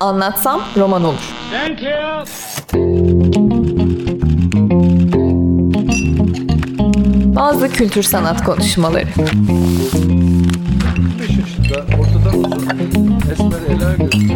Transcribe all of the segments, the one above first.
Anlatsam roman olur. Thank you. Bazı kültür sanat konuşmaları. 5 yaşında ortadan uzun esmer ela gözüküyor.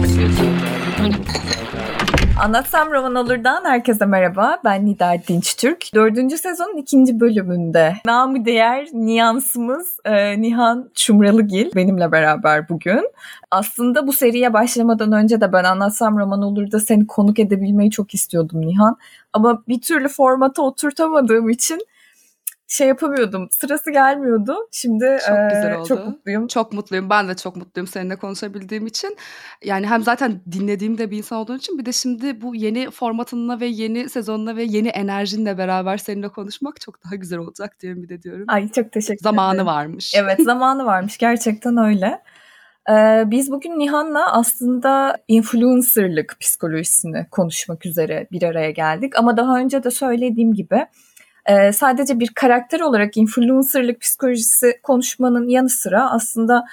Anlatsam roman olurdan herkese merhaba. Ben Nida Dinçtürk. Dördüncü sezonun ikinci bölümünde namı değer niyansımız e, Nihan Çumralıgil benimle beraber bugün. Aslında bu seriye başlamadan önce de ben Anlatsam roman olur da seni konuk edebilmeyi çok istiyordum Nihan. Ama bir türlü formata oturtamadığım için şey yapamıyordum. Sırası gelmiyordu. Şimdi Çok e, güzel oldu. çok mutluyum. Çok mutluyum. Ben de çok mutluyum seninle konuşabildiğim için. Yani hem zaten dinlediğim de bir insan olduğun için bir de şimdi bu yeni formatınla ve yeni sezonla ve yeni enerjinle beraber seninle konuşmak çok daha güzel olacak diye bir de diyorum. Ay çok teşekkür Zamanı ederim. varmış. Evet zamanı varmış gerçekten öyle. Ee, biz bugün Nihan'la aslında influencerlık psikolojisini konuşmak üzere bir araya geldik. Ama daha önce de söylediğim gibi e, sadece bir karakter olarak influencerlık psikolojisi konuşmanın yanı sıra aslında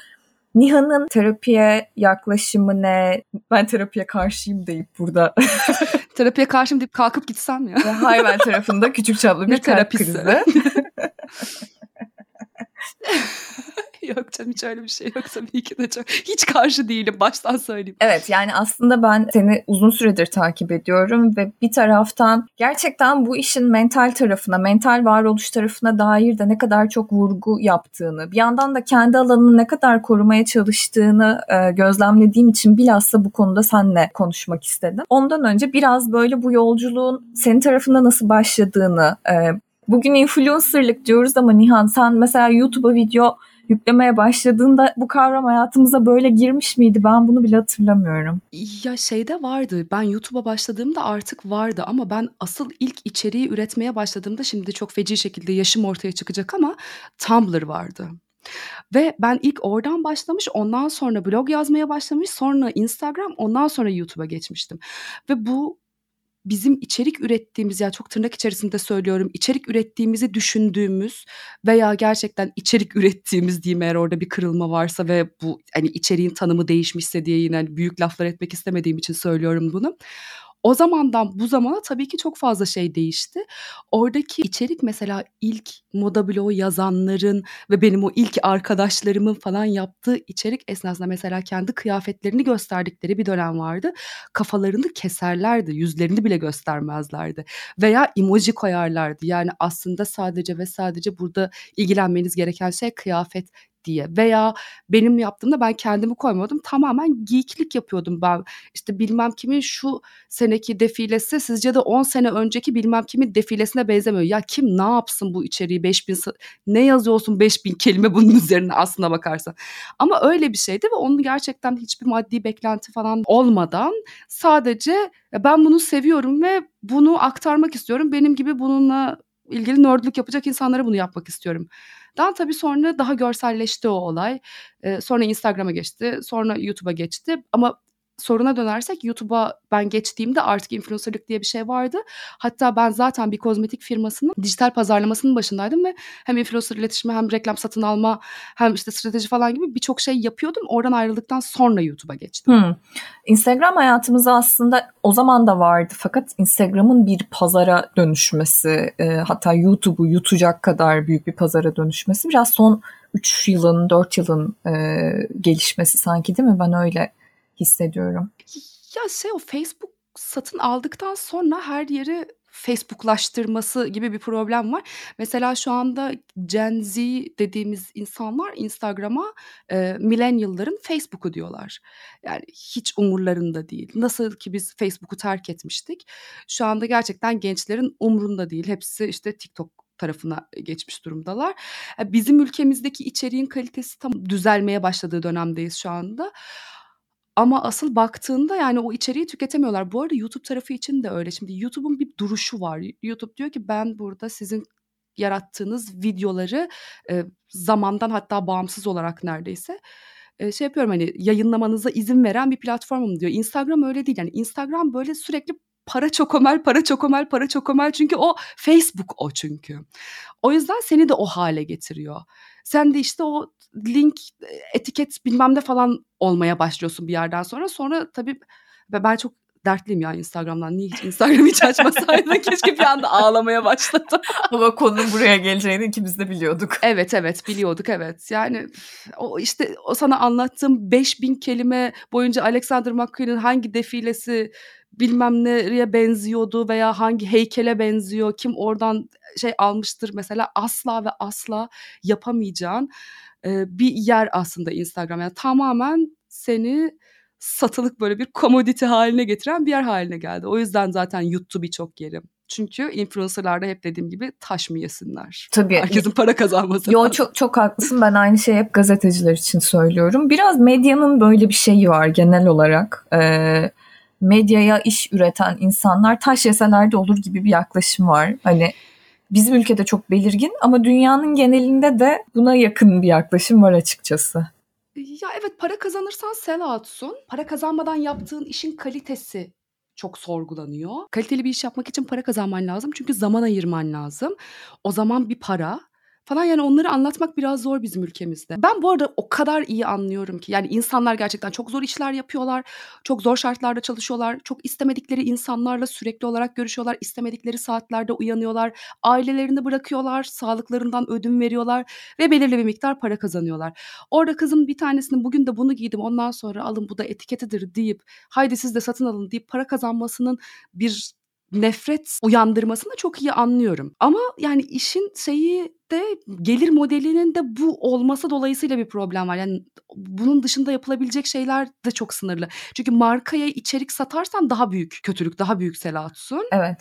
Nihan'ın terapiye yaklaşımı ne? Ben terapiye karşıyım deyip burada Terapiye karşım deyip kalkıp gitsem ya. hayvan tarafında küçük çaplı bir Ne terapisi? krizi. canım hiç öyle bir şey yok tabii ki de çok. Hiç karşı değilim baştan söyleyeyim. Evet yani aslında ben seni uzun süredir takip ediyorum ve bir taraftan gerçekten bu işin mental tarafına, mental varoluş tarafına dair de ne kadar çok vurgu yaptığını, bir yandan da kendi alanını ne kadar korumaya çalıştığını e, gözlemlediğim için bilhassa bu konuda seninle konuşmak istedim. Ondan önce biraz böyle bu yolculuğun senin tarafında nasıl başladığını, e, bugün influencerlık diyoruz ama Nihan sen mesela YouTube'a video yüklemeye başladığında bu kavram hayatımıza böyle girmiş miydi? Ben bunu bile hatırlamıyorum. Ya şeyde vardı. Ben YouTube'a başladığımda artık vardı ama ben asıl ilk içeriği üretmeye başladığımda şimdi çok feci şekilde yaşım ortaya çıkacak ama Tumblr vardı. Ve ben ilk oradan başlamış, ondan sonra blog yazmaya başlamış, sonra Instagram, ondan sonra YouTube'a geçmiştim. Ve bu bizim içerik ürettiğimiz ya çok tırnak içerisinde söylüyorum içerik ürettiğimizi düşündüğümüz veya gerçekten içerik ürettiğimiz diyeyim eğer orada bir kırılma varsa ve bu hani içeriğin tanımı değişmişse diye yine hani büyük laflar etmek istemediğim için söylüyorum bunu. O zamandan bu zamana tabii ki çok fazla şey değişti. Oradaki içerik mesela ilk moda bloğu yazanların ve benim o ilk arkadaşlarımın falan yaptığı içerik esnasında mesela kendi kıyafetlerini gösterdikleri bir dönem vardı. Kafalarını keserlerdi, yüzlerini bile göstermezlerdi. Veya emoji koyarlardı. Yani aslında sadece ve sadece burada ilgilenmeniz gereken şey kıyafet diye veya benim yaptığımda ben kendimi koymadım tamamen geeklik yapıyordum ben. İşte bilmem kimin şu seneki defilesi sizce de 10 sene önceki bilmem kimin defilesine benzemiyor. Ya kim ne yapsın bu içeriği 5000 sa- ne yazıyorsun 5000 kelime bunun üzerine aslına bakarsan. Ama öyle bir şeydi ve onun gerçekten hiçbir maddi beklenti falan olmadan sadece "Ya ben bunu seviyorum ve bunu aktarmak istiyorum. Benim gibi bununla ilgili nerdlük yapacak insanlara bunu yapmak istiyorum. Daha tabii sonra daha görselleşti o olay. Sonra Instagram'a geçti, sonra YouTube'a geçti. Ama soruna dönersek YouTube'a ben geçtiğimde artık influencerlık diye bir şey vardı. Hatta ben zaten bir kozmetik firmasının dijital pazarlamasının başındaydım ve hem influencer iletişimi hem reklam satın alma hem işte strateji falan gibi birçok şey yapıyordum. Oradan ayrıldıktan sonra YouTube'a geçtim. Hmm. Instagram hayatımıza aslında o zaman da vardı fakat Instagram'ın bir pazara dönüşmesi e, hatta YouTube'u yutacak kadar büyük bir pazara dönüşmesi biraz son 3 yılın 4 yılın e, gelişmesi sanki değil mi ben öyle hissediyorum. Ya şey o Facebook satın aldıktan sonra her yeri Facebooklaştırması gibi bir problem var. Mesela şu anda Gen Z dediğimiz insanlar Instagram'a e, millennial'ların Facebook'u diyorlar. Yani hiç umurlarında değil. Nasıl ki biz Facebook'u terk etmiştik. Şu anda gerçekten gençlerin umrunda değil. Hepsi işte TikTok tarafına geçmiş durumdalar. E, Bizim ülkemizdeki içeriğin kalitesi tam düzelmeye başladığı dönemdeyiz şu anda. Ama asıl baktığında yani o içeriği tüketemiyorlar. Bu arada YouTube tarafı için de öyle. Şimdi YouTube'un bir duruşu var. YouTube diyor ki ben burada sizin yarattığınız videoları e, zamandan hatta bağımsız olarak neredeyse e, şey yapıyorum hani yayınlamanıza izin veren bir platformum diyor. Instagram öyle değil. Yani Instagram böyle sürekli para çokomel, para çokomel, para çokomel. Çünkü o Facebook o çünkü. O yüzden seni de o hale getiriyor. Sen de işte o link, etiket bilmem ne falan olmaya başlıyorsun bir yerden sonra. Sonra tabii ben çok dertliyim ya Instagram'dan. Niye hiç Instagram hiç açmasaydım? Keşke bir anda ağlamaya başladım. Ama konunun buraya geleceğini ikimiz de biliyorduk. Evet evet biliyorduk evet. Yani o işte o sana anlattığım 5000 kelime boyunca Alexander McQueen'in hangi defilesi bilmem nereye benziyordu veya hangi heykele benziyor, kim oradan şey almıştır mesela asla ve asla yapamayacağın bir yer aslında Instagram. Yani tamamen seni satılık böyle bir komodite haline getiren bir yer haline geldi. O yüzden zaten yuttu birçok yerim. Çünkü influencerlarda hep dediğim gibi taş mı yesinler? Tabii. Herkesin para kazanması Yo, çok, çok haklısın. Ben aynı şeyi hep gazeteciler için söylüyorum. Biraz medyanın böyle bir şeyi var genel olarak. Ee, medyaya iş üreten insanlar taş yeseler de olur gibi bir yaklaşım var. Hani bizim ülkede çok belirgin ama dünyanın genelinde de buna yakın bir yaklaşım var açıkçası. Ya evet para kazanırsan sell out'sun. Para kazanmadan yaptığın işin kalitesi çok sorgulanıyor. Kaliteli bir iş yapmak için para kazanman lazım çünkü zaman ayırman lazım. O zaman bir para falan yani onları anlatmak biraz zor bizim ülkemizde. Ben bu arada o kadar iyi anlıyorum ki yani insanlar gerçekten çok zor işler yapıyorlar. Çok zor şartlarda çalışıyorlar. Çok istemedikleri insanlarla sürekli olarak görüşüyorlar. istemedikleri saatlerde uyanıyorlar. Ailelerini bırakıyorlar. Sağlıklarından ödün veriyorlar ve belirli bir miktar para kazanıyorlar. Orada kızım bir tanesinin bugün de bunu giydim ondan sonra alın bu da etiketidir deyip haydi siz de satın alın deyip para kazanmasının bir nefret uyandırmasını çok iyi anlıyorum. Ama yani işin şeyi de gelir modelinin de bu olması dolayısıyla bir problem var. Yani bunun dışında yapılabilecek şeyler de çok sınırlı. Çünkü markaya içerik satarsan daha büyük kötülük, daha büyük selatsun. Evet.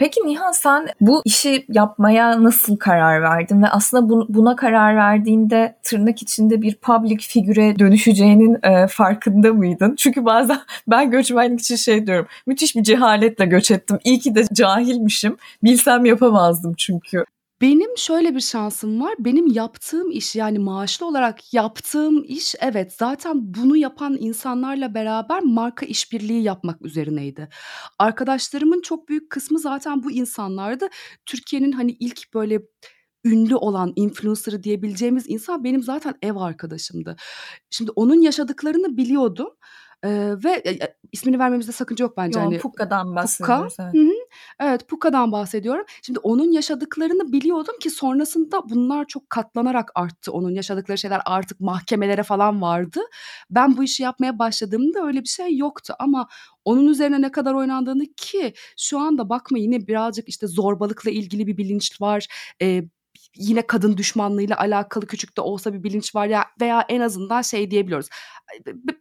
Peki Nihan sen bu işi yapmaya nasıl karar verdin ve aslında bu, buna karar verdiğinde tırnak içinde bir public figüre dönüşeceğinin e, farkında mıydın? Çünkü bazen ben göçmenlik için şey diyorum. Müthiş bir cehaletle göç ettim. İyi ki de cahilmişim. Bilsem yapamazdım çünkü. Benim şöyle bir şansım var. Benim yaptığım iş yani maaşlı olarak yaptığım iş evet zaten bunu yapan insanlarla beraber marka işbirliği yapmak üzerineydi. Arkadaşlarımın çok büyük kısmı zaten bu insanlardı. Türkiye'nin hani ilk böyle ünlü olan influencer diyebileceğimiz insan benim zaten ev arkadaşımdı. Şimdi onun yaşadıklarını biliyordum. Eee, ve, eee, ismini vermemizde sakınca yok bence, Yo, hani Pukka'dan Pukka. bahsediyoruz, evet. Hı hı. Evet, Pukka'dan bahsediyorum. Şimdi onun yaşadıklarını biliyordum ki sonrasında bunlar çok katlanarak arttı. Onun yaşadıkları şeyler artık mahkemelere falan vardı. Ben bu işi yapmaya başladığımda öyle bir şey yoktu ama onun üzerine ne kadar oynandığını ki şu anda bakma yine birazcık işte zorbalıkla ilgili bir bilinç var. Eee yine kadın düşmanlığıyla alakalı küçük de olsa bir bilinç var ya veya en azından şey diyebiliyoruz.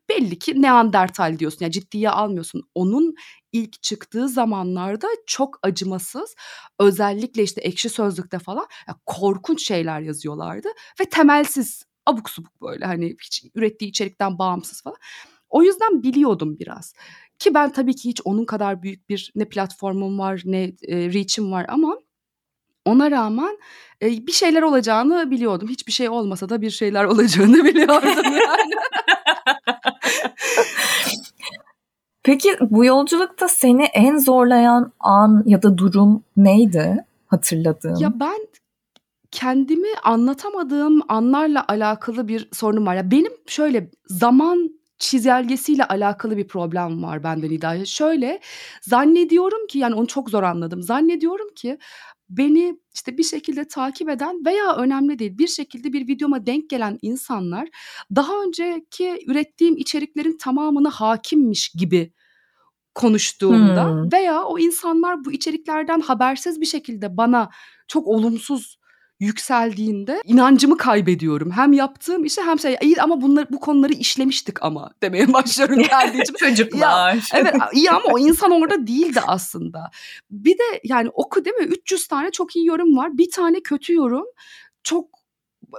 Belli ki Neandertal diyorsun ya ciddiye almıyorsun. Onun ilk çıktığı zamanlarda çok acımasız özellikle işte ekşi sözlükte falan ya korkunç şeyler yazıyorlardı ve temelsiz abuk subuk böyle hani hiç ürettiği içerikten bağımsız falan. O yüzden biliyordum biraz. Ki ben tabii ki hiç onun kadar büyük bir ne platformum var ne e, reach'im var ama ona rağmen, eee, bir şeyler olacağını biliyordum. Hiçbir şey olmasa da bir şeyler olacağını biliyordum yani. Peki bu yolculukta seni en zorlayan an ya da durum neydi hatırladığın? Ya ben kendimi anlatamadığım anlarla alakalı bir sorunum var. Ya benim şöyle zaman çizelgesiyle alakalı bir problem var bende Nida. Şöyle zannediyorum ki yani onu çok zor anladım. Zannediyorum ki beni işte bir şekilde takip eden veya önemli değil bir şekilde bir videoma denk gelen insanlar daha önceki ürettiğim içeriklerin tamamına hakimmiş gibi konuştuğumda hmm. veya o insanlar bu içeriklerden habersiz bir şekilde bana çok olumsuz yükseldiğinde inancımı kaybediyorum. Hem yaptığım işe hem şey iyi ama bunları bu konuları işlemiştik ama demeye başlıyorum kendi. Çocuklar. Ya, evet iyi ama o insan orada değildi aslında. Bir de yani oku değil mi 300 tane çok iyi yorum var. Bir tane kötü yorum çok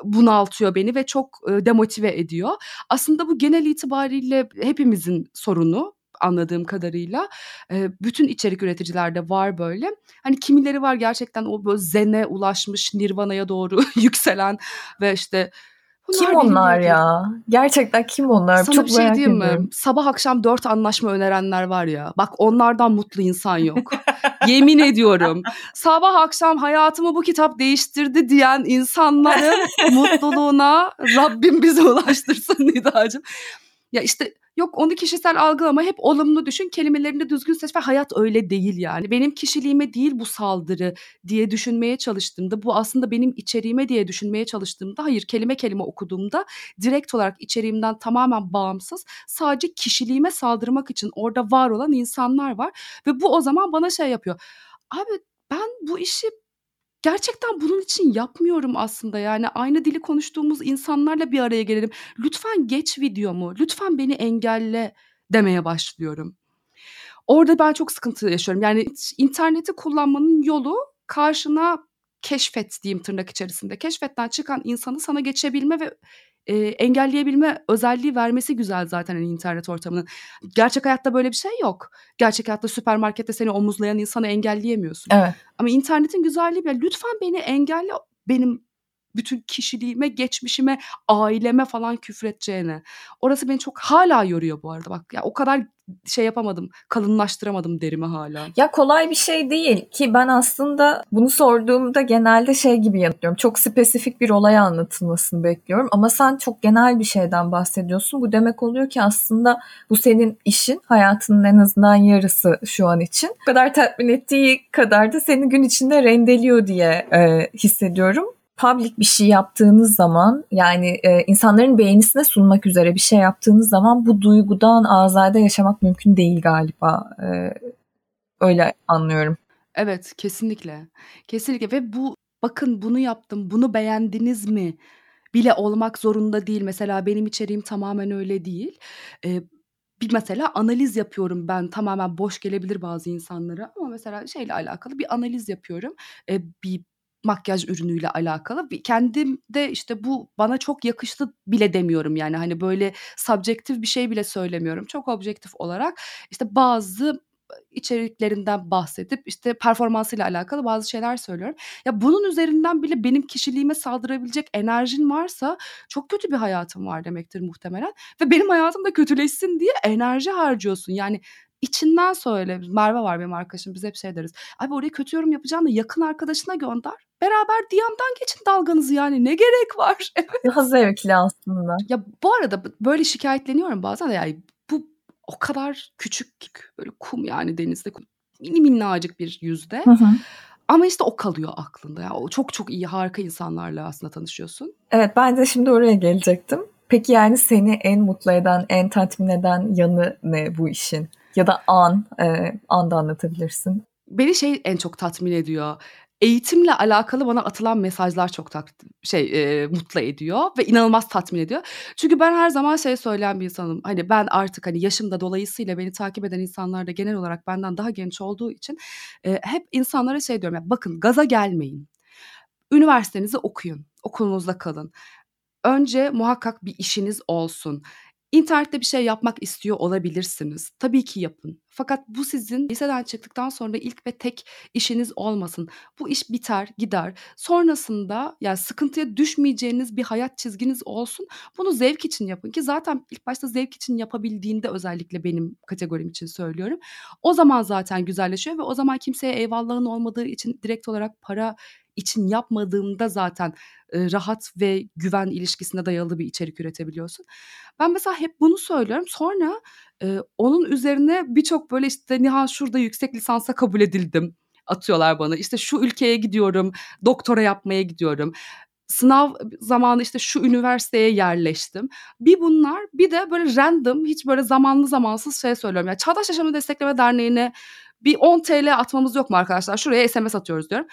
bunaltıyor beni ve çok demotive ediyor. Aslında bu genel itibariyle hepimizin sorunu anladığım kadarıyla. E, bütün içerik üreticilerde var böyle. Hani kimileri var gerçekten o böyle zene ulaşmış, nirvana'ya doğru yükselen ve işte Bunlar kim onlar ya? Gerçekten kim onlar? Sana Çok bir şey diyeyim ediyorum. mi? Sabah akşam dört anlaşma önerenler var ya. Bak onlardan mutlu insan yok. Yemin ediyorum. Sabah akşam hayatımı bu kitap değiştirdi diyen insanların mutluluğuna Rabbim bizi ulaştırsın Nidacığım. Ya işte yok onu kişisel algılama hep olumlu düşün kelimelerini düzgün seç ve hayat öyle değil yani. Benim kişiliğime değil bu saldırı diye düşünmeye çalıştığımda bu aslında benim içeriğime diye düşünmeye çalıştığımda hayır kelime kelime okuduğumda direkt olarak içeriğimden tamamen bağımsız sadece kişiliğime saldırmak için orada var olan insanlar var ve bu o zaman bana şey yapıyor. Abi ben bu işi gerçekten bunun için yapmıyorum aslında. Yani aynı dili konuştuğumuz insanlarla bir araya gelelim. Lütfen geç videomu, lütfen beni engelle demeye başlıyorum. Orada ben çok sıkıntı yaşıyorum. Yani interneti kullanmanın yolu karşına keşfet diyeyim tırnak içerisinde. Keşfetten çıkan insanı sana geçebilme ve e, engelleyebilme özelliği vermesi güzel zaten hani internet ortamının. Gerçek hayatta böyle bir şey yok. Gerçek hayatta süpermarkette seni omuzlayan insanı engelleyemiyorsun. Evet. Ama internetin güzelliği bir lütfen beni engelle benim bütün kişiliğime, geçmişime, aileme falan küfredeceğine. Orası beni çok hala yoruyor bu arada bak. Ya o kadar şey yapamadım, kalınlaştıramadım derimi hala. Ya kolay bir şey değil ki ben aslında bunu sorduğumda genelde şey gibi yanıtlıyorum. Çok spesifik bir olay anlatılmasını bekliyorum ama sen çok genel bir şeyden bahsediyorsun. Bu demek oluyor ki aslında bu senin işin, hayatının en azından yarısı şu an için. Bu kadar tatmin ettiği kadar da seni gün içinde rendeliyor diye e, hissediyorum public bir şey yaptığınız zaman yani e, insanların beğenisine sunmak üzere bir şey yaptığınız zaman bu duygudan azade yaşamak mümkün değil galiba. E, öyle anlıyorum. Evet kesinlikle. Kesinlikle ve bu bakın bunu yaptım bunu beğendiniz mi bile olmak zorunda değil. Mesela benim içeriğim tamamen öyle değil. Ee, bir mesela analiz yapıyorum ben tamamen boş gelebilir bazı insanlara ama mesela şeyle alakalı bir analiz yapıyorum. Ee, bir makyaj ürünüyle alakalı. Kendim de işte bu bana çok yakıştı bile demiyorum yani hani böyle subjektif bir şey bile söylemiyorum. Çok objektif olarak işte bazı içeriklerinden bahsedip işte performansıyla alakalı bazı şeyler söylüyorum. Ya bunun üzerinden bile benim kişiliğime saldırabilecek enerjin varsa çok kötü bir hayatım var demektir muhtemelen. Ve benim hayatım da kötüleşsin diye enerji harcıyorsun. Yani içinden söyle. Merve var benim arkadaşım. Biz hep şey deriz. Abi oraya kötü yorum yapacağını yakın arkadaşına gönder. Beraber DM'den geçin dalganızı yani. Ne gerek var? Daha zevkli aslında. Ya bu arada böyle şikayetleniyorum bazen de yani bu o kadar küçük böyle kum yani denizde kum. Mini minnacık bir yüzde. Hı hı. Ama işte o kalıyor aklında. Ya. O çok çok iyi harika insanlarla aslında tanışıyorsun. Evet ben de şimdi oraya gelecektim. Peki yani seni en mutlu eden, en tatmin eden yanı ne bu işin? Ya da an, e, an anlatabilirsin. Beni şey en çok tatmin ediyor. Eğitimle alakalı bana atılan mesajlar çok tat, şey e, mutlu ediyor ve inanılmaz tatmin ediyor. Çünkü ben her zaman şey söyleyen bir insanım. Hani ben artık hani yaşımda dolayısıyla beni takip eden insanlar da genel olarak benden daha genç olduğu için e, hep insanlara şey diyorum ya bakın gaza gelmeyin. Üniversitenizi okuyun. Okulunuzda kalın. Önce muhakkak bir işiniz olsun. İnternette bir şey yapmak istiyor olabilirsiniz. Tabii ki yapın. Fakat bu sizin liseden çıktıktan sonra ilk ve tek işiniz olmasın. Bu iş biter, gider. Sonrasında yani sıkıntıya düşmeyeceğiniz bir hayat çizginiz olsun. Bunu zevk için yapın ki zaten ilk başta zevk için yapabildiğinde özellikle benim kategorim için söylüyorum. O zaman zaten güzelleşiyor ve o zaman kimseye eyvallahın olmadığı için direkt olarak para için yapmadığımda zaten rahat ve güven ilişkisine dayalı bir içerik üretebiliyorsun. Ben mesela hep bunu söylüyorum. Sonra onun üzerine birçok böyle işte Nihan şurada yüksek lisansa kabul edildim atıyorlar bana. İşte şu ülkeye gidiyorum, doktora yapmaya gidiyorum. Sınav zamanı işte şu üniversiteye yerleştim. Bir bunlar bir de böyle random hiç böyle zamanlı zamansız şey söylüyorum. Yani Çağdaş Yaşamı Destekleme Derneği'ne bir 10 TL atmamız yok mu arkadaşlar? Şuraya SMS atıyoruz diyorum.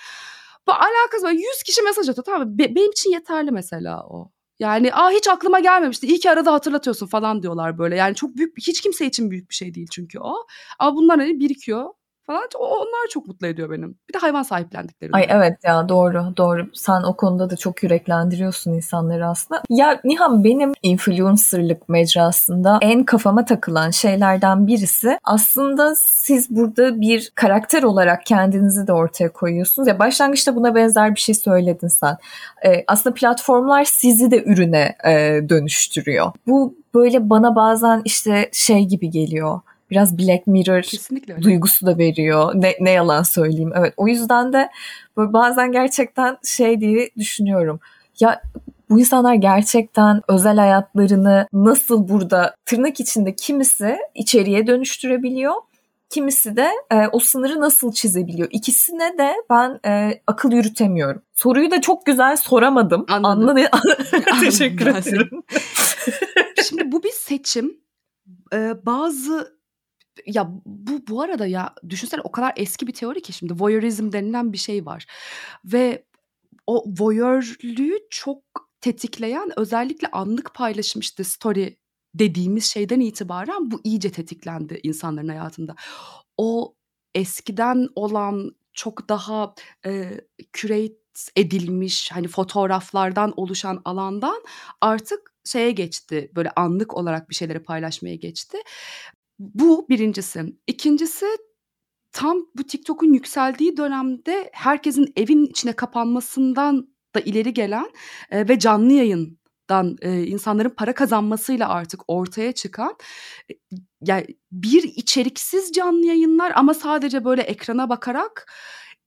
Bu alakası var. 100 kişi mesaj atıyor. Tamam Be- benim için yeterli mesela o. Yani aa hiç aklıma gelmemişti. İyi ki arada hatırlatıyorsun falan diyorlar böyle. Yani çok büyük hiç kimse için büyük bir şey değil çünkü o. Ama bunlar hani birikiyor falan. onlar çok mutlu ediyor benim. Bir de hayvan sahiplendikleri. Ay evet ya doğru doğru. Sen o konuda da çok yüreklendiriyorsun insanları aslında. Ya Nihan benim influencerlık mecrasında en kafama takılan şeylerden birisi aslında siz burada bir karakter olarak kendinizi de ortaya koyuyorsunuz. Ya başlangıçta buna benzer bir şey söyledin sen. Ee, aslında platformlar sizi de ürüne e, dönüştürüyor. Bu böyle bana bazen işte şey gibi geliyor biraz Black Mirror Kesinlikle duygusu da veriyor. Ne, ne yalan söyleyeyim. Evet o yüzden de böyle bazen gerçekten şey diye düşünüyorum. Ya bu insanlar gerçekten özel hayatlarını nasıl burada tırnak içinde kimisi içeriye dönüştürebiliyor. Kimisi de e, o sınırı nasıl çizebiliyor? İkisine de ben e, akıl yürütemiyorum. Soruyu da çok güzel soramadım. Anladım. Anladım. Teşekkür ederim. Şimdi bu bir seçim. Ee, bazı ya bu bu arada ya düşünsene o kadar eski bir teori ki şimdi voyeurizm denilen bir şey var. Ve o voyeurlüğü çok tetikleyen özellikle anlık paylaşım işte story dediğimiz şeyden itibaren bu iyice tetiklendi insanların hayatında. O eskiden olan çok daha e, curate edilmiş hani fotoğraflardan oluşan alandan artık şeye geçti böyle anlık olarak bir şeyleri paylaşmaya geçti bu birincisi. İkincisi tam bu TikTok'un yükseldiği dönemde herkesin evin içine kapanmasından da ileri gelen e, ve canlı yayından e, insanların para kazanmasıyla artık ortaya çıkan e, yani bir içeriksiz canlı yayınlar ama sadece böyle ekrana bakarak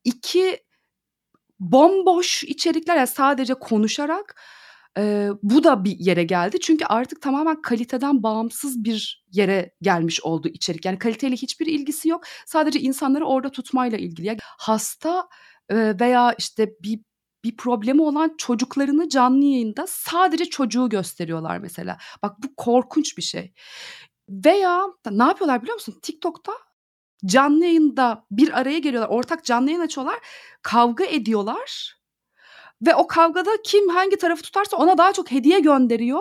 iki bomboş içerikler yani sadece konuşarak Eee, bu da bir yere geldi. Çünkü artık tamamen kaliteden bağımsız bir yere gelmiş oldu içerik. Yani kaliteyle hiçbir ilgisi yok. Sadece insanları orada tutmayla ilgili. Ya hasta, eee, veya işte bir bir problemi olan çocuklarını canlı yayında sadece çocuğu gösteriyorlar mesela. Bak bu korkunç bir şey. Veya ne yapıyorlar biliyor musun? TikTok'ta canlı yayında bir araya geliyorlar. Ortak canlı yayın açıyorlar. Kavga ediyorlar ve o kavgada kim hangi tarafı tutarsa ona daha çok hediye gönderiyor.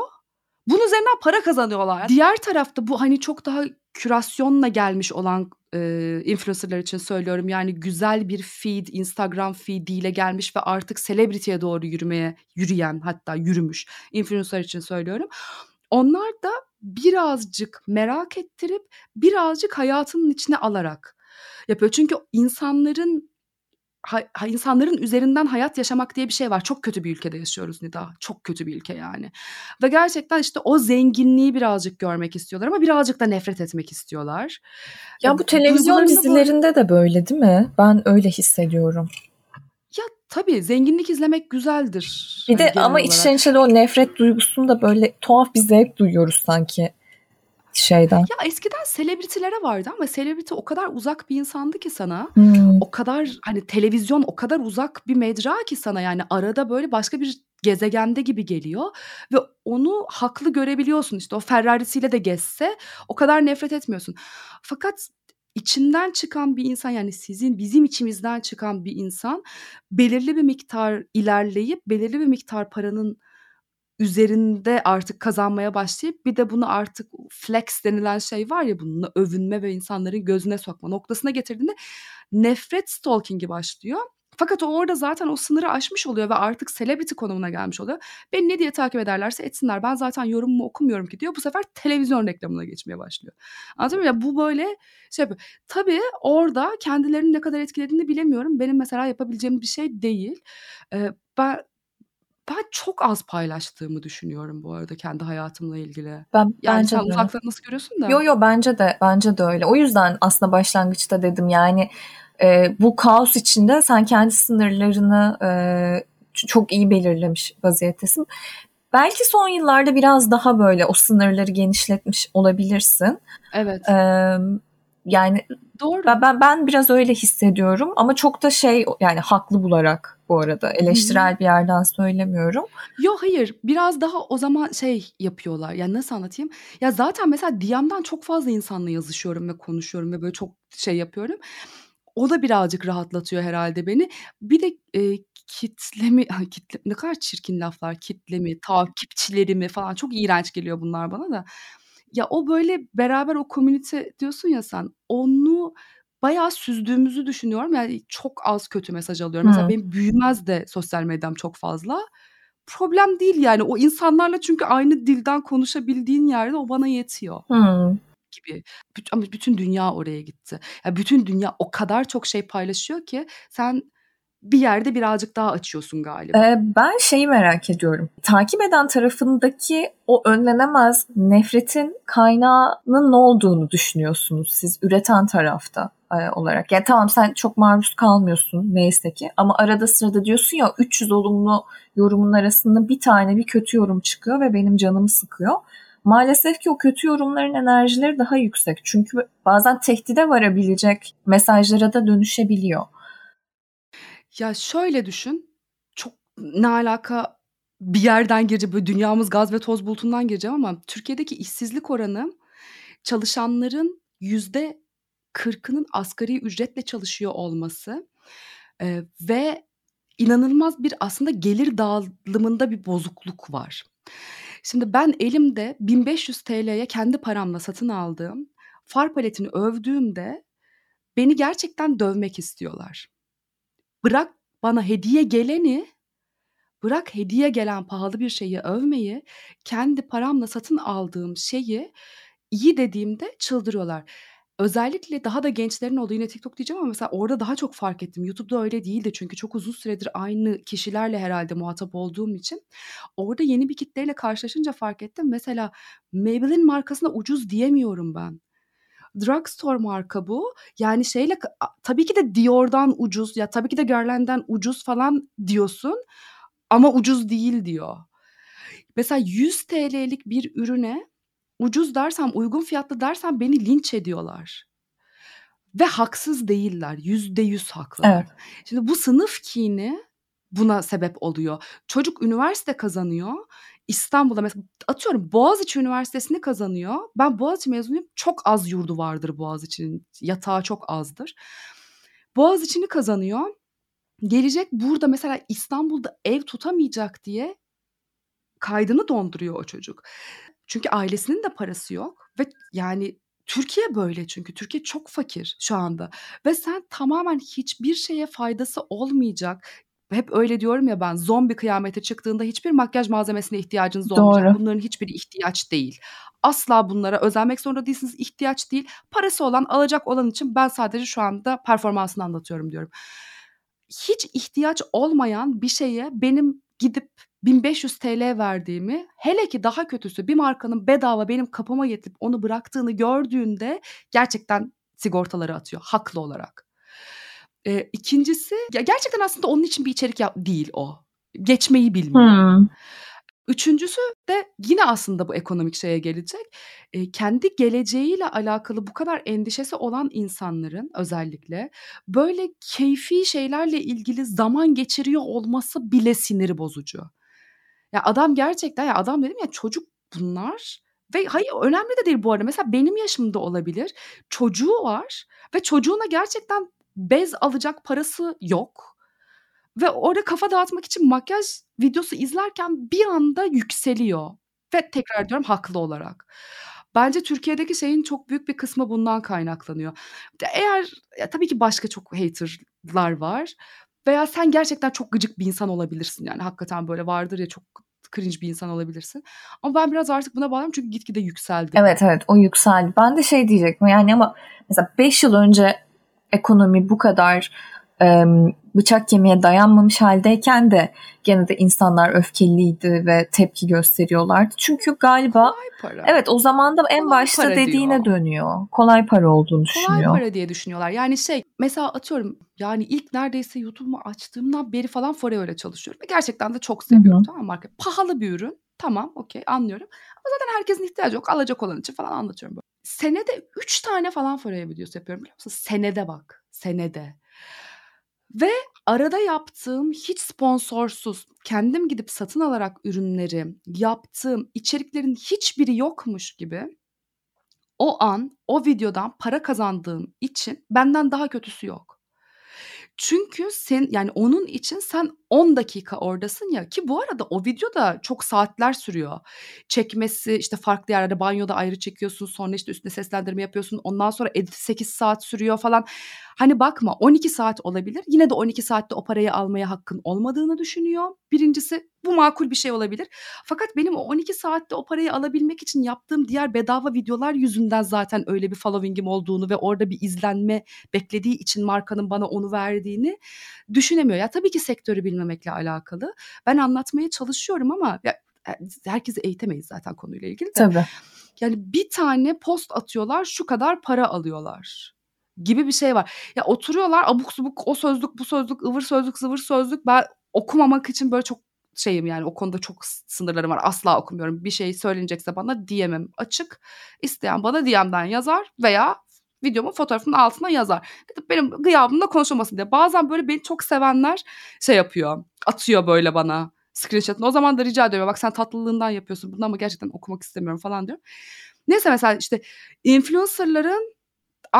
Bunun üzerinden para kazanıyorlar. Diğer tarafta bu hani çok daha kürasyonla gelmiş olan e, influencerlar için söylüyorum. Yani güzel bir feed, Instagram feediyle gelmiş ve artık celebrity'ye doğru yürümeye, yürüyen hatta yürümüş influencer için söylüyorum. Onlar da birazcık merak ettirip birazcık hayatının içine alarak yapıyor. Çünkü insanların ha, insanların üzerinden hayat yaşamak diye bir şey var. Çok kötü bir ülkede yaşıyoruz Nida. Çok kötü bir ülke yani. Ve gerçekten işte o zenginliği birazcık görmek istiyorlar ama birazcık da nefret etmek istiyorlar. Ya bu televizyon dizilerinde de böyle değil mi? Ben öyle hissediyorum. Ya tabii zenginlik izlemek güzeldir. Bir de ama olarak. içten içe de o nefret duygusunu da böyle tuhaf bir zevk duyuyoruz sanki şeyden. Ya eskiden selebritilere vardı ama selebriti o kadar uzak bir insandı ki sana. Hmm. O kadar hani televizyon o kadar uzak bir mecra ki sana yani arada böyle başka bir gezegende gibi geliyor ve onu haklı görebiliyorsun işte o Ferrari'siyle de gezse o kadar nefret etmiyorsun. Fakat içinden çıkan bir insan yani sizin bizim içimizden çıkan bir insan belirli bir miktar ilerleyip belirli bir miktar paranın üzerinde artık kazanmaya başlayıp bir de bunu artık flex denilen şey var ya bununla övünme ve insanların gözüne sokma noktasına getirdiğinde nefret stalkingi başlıyor. Fakat o orada zaten o sınırı aşmış oluyor ve artık celebrity konumuna gelmiş oluyor. Beni ne diye takip ederlerse etsinler. Ben zaten yorumumu okumuyorum ki diyor. Bu sefer televizyon reklamına geçmeye başlıyor. Anladın mı? Ya bu böyle şey yapıyor. Tabii orada kendilerini ne kadar etkilediğini bilemiyorum. Benim mesela yapabileceğim bir şey değil. Ee, ben ben çok az paylaştığımı düşünüyorum bu arada kendi hayatımla ilgili. Ben yani bence sen de. uzaktan nasıl görüyorsun da? Yo yo bence de bence de öyle. O yüzden aslında başlangıçta dedim yani e, bu kaos içinde sen kendi sınırlarını e, çok iyi belirlemiş vaziyettesin. Belki son yıllarda biraz daha böyle o sınırları genişletmiş olabilirsin. Evet. Ee, yani Doğru. Ben, ben ben biraz öyle hissediyorum ama çok da şey yani haklı bularak bu arada eleştirel Hı-hı. bir yerden söylemiyorum. Yok hayır biraz daha o zaman şey yapıyorlar yani nasıl anlatayım ya zaten mesela DM'den çok fazla insanla yazışıyorum ve konuşuyorum ve böyle çok şey yapıyorum. O da birazcık rahatlatıyor herhalde beni. Bir de e, kitlemi kitle ne kadar çirkin laflar kitlemi takipçilerimi falan çok iğrenç geliyor bunlar bana da. Ya o böyle beraber o komünite diyorsun ya sen onu bayağı süzdüğümüzü düşünüyorum. Yani çok az kötü mesaj alıyorum. Mesela Hıı. benim büyümez de sosyal medyam çok fazla. Problem değil yani. O insanlarla çünkü aynı dilden konuşabildiğin yerde o bana yetiyor Hıı. gibi. Ama bütün dünya oraya gitti. Ya, bütün dünya o kadar çok şey paylaşıyor ki sen bir yerde birazcık daha açıyorsun galiba. Eee, ben şeyi merak ediyorum. Takip eden tarafındaki o önlenemez nefretin kaynağının ne olduğunu düşünüyorsunuz siz üreten tarafta eee, olarak? Yani tamam sen çok maruz kalmıyorsun neyse ki ama arada sırada diyorsun ya 300 olumlu yorumun arasında bir tane bir kötü yorum çıkıyor ve benim canımı sıkıyor. Maalesef ki o kötü yorumların enerjileri daha yüksek. Çünkü bazen tehdide varabilecek mesajlara da dönüşebiliyor. Ya, şöyle düşün, çok ne alaka bir yerden girecek, böyle dünyamız gaz ve toz bulutundan gireceğim ama Türkiye'deki işsizlik oranı çalışanların %40'ının asgari ücretle çalışıyor olması, eee, ve inanılmaz bir aslında gelir dağılımında bir bozukluk var. Şimdi ben elimde ₺1.500'ye kendi paramla satın aldığım far paletini övdüğümde beni gerçekten dövmek istiyorlar. Bırak bana hediye geleni, bırak hediye gelen pahalı bir şeyi övmeyi, kendi paramla satın aldığım şeyi iyi dediğimde çıldırıyorlar. Özellikle daha da gençlerin olduğu yine TikTok diyeceğim ama mesela orada daha çok fark ettim. YouTube'da öyle değildi çünkü çok uzun süredir aynı kişilerle herhalde muhatap olduğum için. Orada yeni bir kitleyle karşılaşınca fark ettim. Mesela Maybelline markasına ucuz diyemiyorum ben. Drugstore marka bu. Yani şeyle tabii ki de Dior'dan ucuz ya tabii ki de Guerlain'den ucuz falan diyorsun ama ucuz değil diyor. Mesela 100 TL'lik bir ürüne ucuz dersem, uygun fiyatlı dersem beni linç ediyorlar. Ve haksız değiller. %100 haklılar. Evet. Şimdi bu sınıf kini buna sebep oluyor. Çocuk üniversite kazanıyor. İstanbul'da mesela atıyorum Boğaziçi Üniversitesi'ni kazanıyor. Ben Boğaziçi mezunuyum. Çok az yurdu vardır Boğaziçi'nin. Yatağı çok azdır. Boğaziçi'ni kazanıyor. Gelecek burada mesela İstanbul'da ev tutamayacak diye kaydını donduruyor o çocuk. Çünkü ailesinin de parası yok ve yani Türkiye böyle çünkü Türkiye çok fakir şu anda ve sen tamamen hiçbir şeye faydası olmayacak hep öyle diyorum ya ben zombi kıyamete çıktığında hiçbir makyaj malzemesine ihtiyacınız olmayacak. Doğru. Bunların hiçbiri ihtiyaç değil. Asla bunlara özenmek zorunda değilsiniz. ihtiyaç değil. Parası olan alacak olan için ben sadece şu anda performansını anlatıyorum diyorum. Hiç ihtiyaç olmayan bir şeye benim gidip 1500 TL verdiğimi hele ki daha kötüsü bir markanın bedava benim kapıma getirip onu bıraktığını gördüğünde gerçekten sigortaları atıyor haklı olarak. Eee, 2'ncisi ya gerçekten aslında onun için bir içerik yap değil o. Geçmeyi bilmiyor. Hımm. Üçüncüsü de yine aslında bu ekonomik şeye gelecek. Eee, kendi geleceğiyle alakalı bu kadar endişesi olan insanların özellikle böyle keyfi şeylerle ilgili zaman geçiriyor olması bile sinir bozucu. Ya adam gerçekten ya adam dedim ya çocuk bunlar ve hayır önemli de değil bu arada. Mesela benim yaşımda olabilir. Çocuğu var ve çocuğuna gerçekten bez alacak parası yok. Ve orada kafa dağıtmak için makyaj videosu izlerken bir anda yükseliyor. Ve tekrar diyorum haklı olarak. Bence Türkiye'deki şeyin çok büyük bir kısmı bundan kaynaklanıyor. Eğer ya tabii ki başka çok hater'lar var veya sen gerçekten çok gıcık bir insan olabilirsin. Yani hakikaten böyle vardır ya çok cringe bir insan olabilirsin. Ama ben biraz artık buna bağlıyorum çünkü gitgide yükseldi. Evet evet o yükseldi. Ben de şey diyecektim yani ama mesela 5 yıl önce ekonomi bu kadar e, bıçak kemiğe dayanmamış haldeyken de gene de insanlar öfkeliydi ve tepki gösteriyorlardı. Çünkü galiba Kolay evet o zaman da en Kolay başta dediğine diyor. dönüyor. Kolay para olduğunu Kolay düşünüyor. para diye düşünüyorlar. Yani şey mesela atıyorum yani ilk neredeyse YouTube'umu açtığımdan beri falan Forever'e çalışıyorum. Ve gerçekten de çok seviyorum Hı hı. tamam? Marka. Pahalı bir ürün. Tamam okey anlıyorum. Ama zaten herkesin ihtiyacı yok. Alacak olan için falan anlatıyorum. Böyle. Senede 3 tane falan Forever videosu yapıyorum biliyor musun? Senede bak. Senede. Ve arada yaptığım hiç sponsorsuz, kendim gidip satın alarak ürünleri yaptığım içeriklerin hiçbiri yokmuş gibi o an o videodan para kazandığım için benden daha kötüsü yok. Çünkü sen yani onun için sen 10 dakika oradasın ya ki bu arada o video da çok saatler sürüyor. Çekmesi işte farklı yerlerde banyoda ayrı çekiyorsun sonra işte üstüne seslendirme yapıyorsun ondan sonra edit 8 saat sürüyor falan. Hani bakma 12 saat olabilir yine de 12 saatte o parayı almaya hakkın olmadığını düşünüyor. Birincisi bu makul bir şey olabilir. Fakat benim o 12 saatte o parayı alabilmek için yaptığım diğer bedava videolar yüzünden zaten öyle bir following'im olduğunu ve orada bir izlenme beklediği için markanın bana onu verdiğini düşünemiyor. Ya tabii ki sektörü bilmemekle alakalı. Ben anlatmaya çalışıyorum ama ya, e, herkesi eğitemeyiz zaten konuyla ilgili de. Tabii. Yani bir tane post atıyorlar şu kadar para alıyorlar gibi bir şey var. Ya oturuyorlar abuk subuk o sözlük bu sözlük ıvır sözlük zıvır sözlük ben okumamak için böyle çok şeyim yani o konuda çok sınırlarım var. Asla okumuyorum. Bir şey söylenecekse bana DM'im açık. İsteyen bana DM'den yazar veya videomun fotoğrafının altına yazar. Benim gıyabımda konuşulmasın diye. Bazen böyle beni çok sevenler şey yapıyor. Atıyor böyle bana screenshot'ını. O zaman da rica ediyorum. Bak sen tatlılığından yapıyorsun bunu ama gerçekten okumak istemiyorum falan diyor. Neyse mesela işte influencerların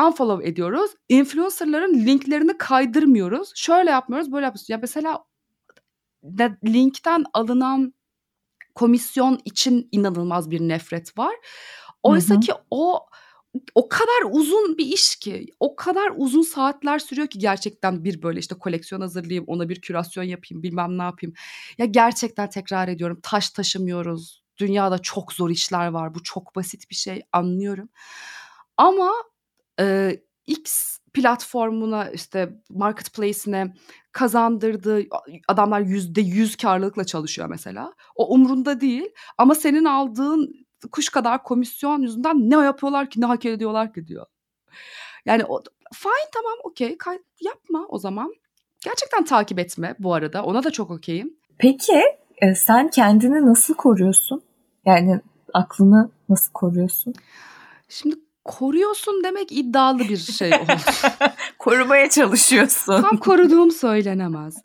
unfollow ediyoruz. Influencerların linklerini kaydırmıyoruz. Şöyle yapmıyoruz, böyle yapıyoruz. Ya mesela de, linkten alınan komisyon için inanılmaz bir nefret var. Oysa hı hı. ki o o kadar uzun bir iş ki, o kadar uzun saatler sürüyor ki gerçekten bir böyle işte koleksiyon hazırlayayım, ona bir kürasyon yapayım, bilmem ne yapayım. Ya gerçekten tekrar ediyorum, taş taşımıyoruz. Dünyada çok zor işler var. Bu çok basit bir şey, anlıyorum. Ama e, X platformuna işte marketplace'ine kazandırdığı adamlar yüzde yüz karlılıkla çalışıyor mesela. O umrunda değil ama senin aldığın kuş kadar komisyon yüzünden ne yapıyorlar ki ne hak ediyorlar ki diyor. Yani o, fine tamam okey yapma o zaman. Gerçekten takip etme bu arada ona da çok okeyim. Peki e, sen kendini nasıl koruyorsun? Yani aklını nasıl koruyorsun? Şimdi koruyorsun demek iddialı bir şey oldu. Korumaya çalışıyorsun. Tam koruduğum söylenemez.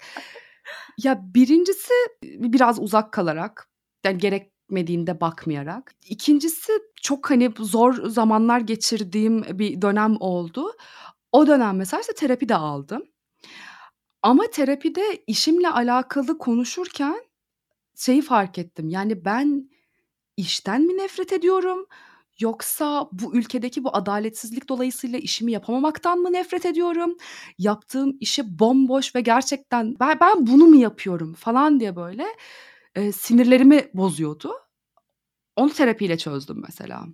Ya birincisi biraz uzak kalarak yani gerek gerekmediğinde bakmayarak. İkincisi çok hani zor zamanlar geçirdiğim bir dönem oldu. O dönem mesela işte terapi de aldım. Ama terapide işimle alakalı konuşurken şeyi fark ettim. Yani ben işten mi nefret ediyorum? Yoksa bu ülkedeki bu adaletsizlik dolayısıyla işimi yapamamaktan mı nefret ediyorum? Yaptığım işi bomboş ve gerçekten ben, ben bunu mu yapıyorum falan diye böyle e, sinirlerimi bozuyordu. Onu terapiyle çözdüm mesela.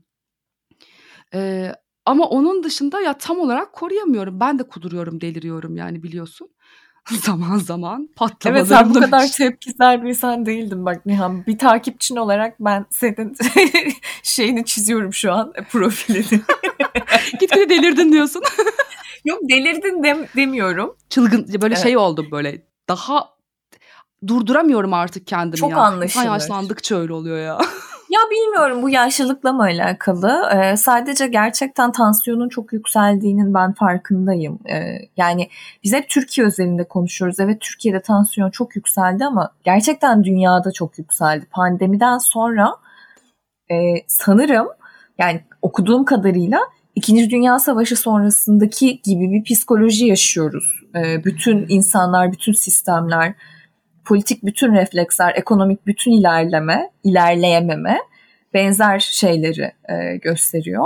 E, ama onun dışında ya tam olarak koruyamıyorum. Ben de kuduruyorum, deliriyorum yani biliyorsun. zaman zaman patlamalarım Evet sen bu kadar tepkisel bir insan değildin bak Nihan. Bir takipçin olarak ben senin şeyini çiziyorum şu an e, profilini. Gitgide delirdin diyorsun. Yok delirdin dem demiyorum. Çılgın böyle evet. şey oldum böyle daha durduramıyorum artık kendimi Çok ya. anlaşılır. Yaşlandıkça öyle oluyor ya. Ya bilmiyorum bu yaşlılıkla mı alakalı. Ee, sadece gerçekten tansiyonun çok yükseldiğinin ben farkındayım. Ee, yani biz hep Türkiye özelinde konuşuyoruz. Evet Türkiye'de tansiyon çok yükseldi ama gerçekten dünyada çok yükseldi. Pandemiden sonra e, sanırım yani okuduğum kadarıyla İkinci Dünya Savaşı sonrasındaki gibi bir psikoloji yaşıyoruz. Ee, bütün insanlar, bütün sistemler politik bütün refleksler, ekonomik bütün ilerleme, ilerleyememe benzer şeyleri e, gösteriyor.